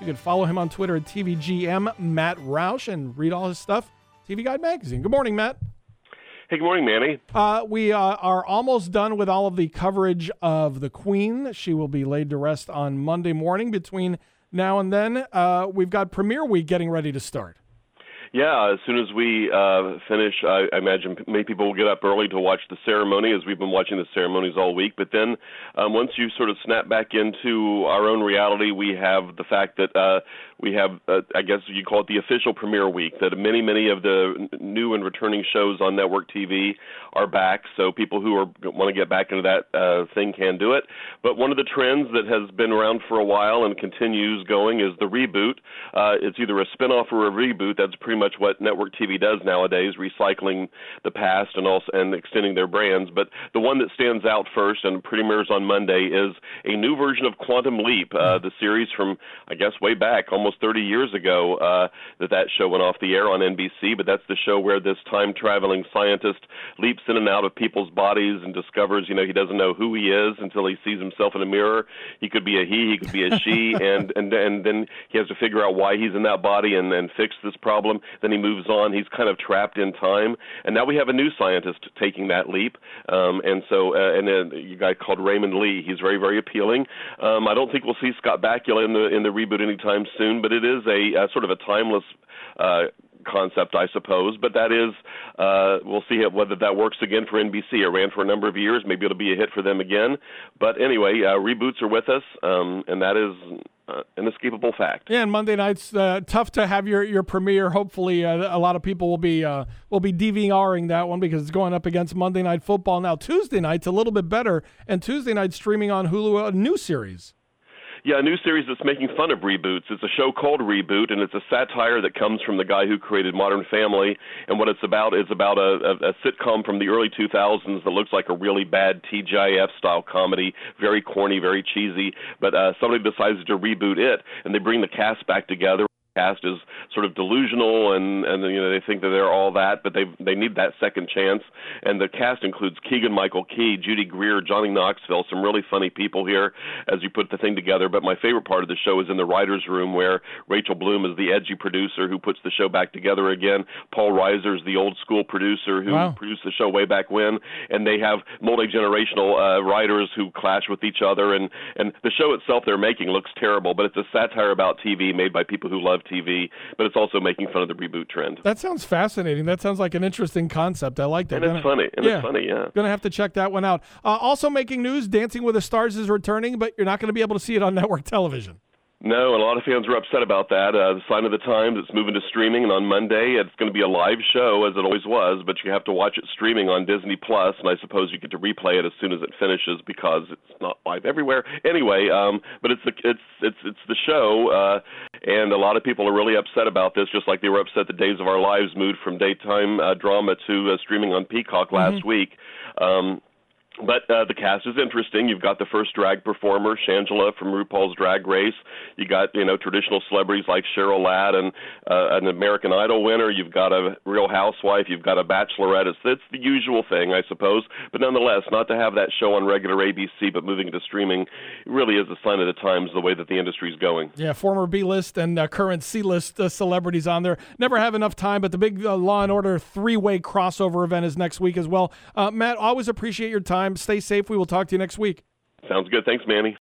You can follow him on Twitter at TVGM Matt Roush and read all his stuff. TV Guide magazine. Good morning, Matt. Hey, good morning, Manny. Uh, we uh, are almost done with all of the coverage of the Queen. She will be laid to rest on Monday morning. Between now and then, uh, we've got Premiere Week getting ready to start. Yeah, as soon as we uh, finish, I, I imagine many people will get up early to watch the ceremony, as we've been watching the ceremonies all week. But then, um, once you sort of snap back into our own reality, we have the fact that uh, we have, uh, I guess you call it the official premiere week, that many, many of the new and returning shows on network TV are back. So people who are want to get back into that uh, thing can do it. But one of the trends that has been around for a while and continues going is the reboot. Uh, it's either a spinoff or a reboot. That's pretty much what network TV does nowadays, recycling the past and also and extending their brands. But the one that stands out first and premieres on Monday is a new version of Quantum Leap, uh, the series from I guess way back almost 30 years ago uh, that that show went off the air on NBC. But that's the show where this time traveling scientist leaps in and out of people's bodies and discovers you know he doesn't know who he is until he sees himself in a mirror. He could be a he, he could be a she, and and and then he has to figure out why he's in that body and and fix this problem. Then he moves on. He's kind of trapped in time, and now we have a new scientist taking that leap. Um, and so, uh, and then a guy called Raymond Lee. He's very, very appealing. Um, I don't think we'll see Scott Bakula in the in the reboot anytime soon, but it is a, a sort of a timeless. Uh, concept, I suppose. But that is, uh, we'll see whether that works again for NBC. It ran for a number of years. Maybe it'll be a hit for them again. But anyway, uh, reboots are with us, um, and that is uh, inescapable fact. Yeah, and Monday nights uh, tough to have your your premiere. Hopefully, uh, a lot of people will be uh, will be DVRing that one because it's going up against Monday Night Football. Now Tuesday night's a little bit better, and Tuesday night streaming on Hulu a new series. Yeah, a new series that's making fun of reboots. It's a show called Reboot, and it's a satire that comes from the guy who created Modern Family. And what it's about is about a, a, a sitcom from the early 2000s that looks like a really bad TGIF style comedy, very corny, very cheesy. But uh, somebody decides to reboot it, and they bring the cast back together cast is sort of delusional and and you know they think that they're all that but they they need that second chance. And the cast includes Keegan Michael Key, Judy Greer, Johnny Knoxville, some really funny people here as you put the thing together. But my favorite part of the show is in the writers room where Rachel Bloom is the edgy producer who puts the show back together again. Paul Reiser is the old school producer who wow. produced the show way back when. And they have multi-generational uh, writers who clash with each other. And and the show itself they're making looks terrible but it's a satire about TV made by people who love TV, but it's also making fun of the reboot trend. That sounds fascinating. That sounds like an interesting concept. I like that. And it's Gonna, funny. And yeah, it's funny, yeah. Gonna have to check that one out. Uh, also making news, Dancing with the Stars is returning, but you're not going to be able to see it on network television. No, and a lot of fans were upset about that. Uh, the sign of the times, it's moving to streaming, and on Monday it's going to be a live show as it always was, but you have to watch it streaming on Disney Plus, and I suppose you get to replay it as soon as it finishes because it's not live everywhere. Anyway, um, but it's the it's it's it's the show, uh, and a lot of people are really upset about this, just like they were upset the Days of Our Lives moved from daytime uh, drama to uh, streaming on Peacock last mm-hmm. week. Um, but uh, the cast is interesting. You've got the first drag performer, Shangela from RuPaul's Drag Race. You got you know traditional celebrities like Cheryl Ladd and uh, an American Idol winner. You've got a Real Housewife. You've got a Bachelorette. It's, it's the usual thing, I suppose. But nonetheless, not to have that show on regular ABC, but moving to streaming, really is a sign of the times. The way that the industry is going. Yeah, former B-list and uh, current C-list uh, celebrities on there. Never have enough time. But the big uh, Law and Order three-way crossover event is next week as well. Uh, Matt, always appreciate your time time. Stay safe. We will talk to you next week. Sounds good. Thanks, Manny.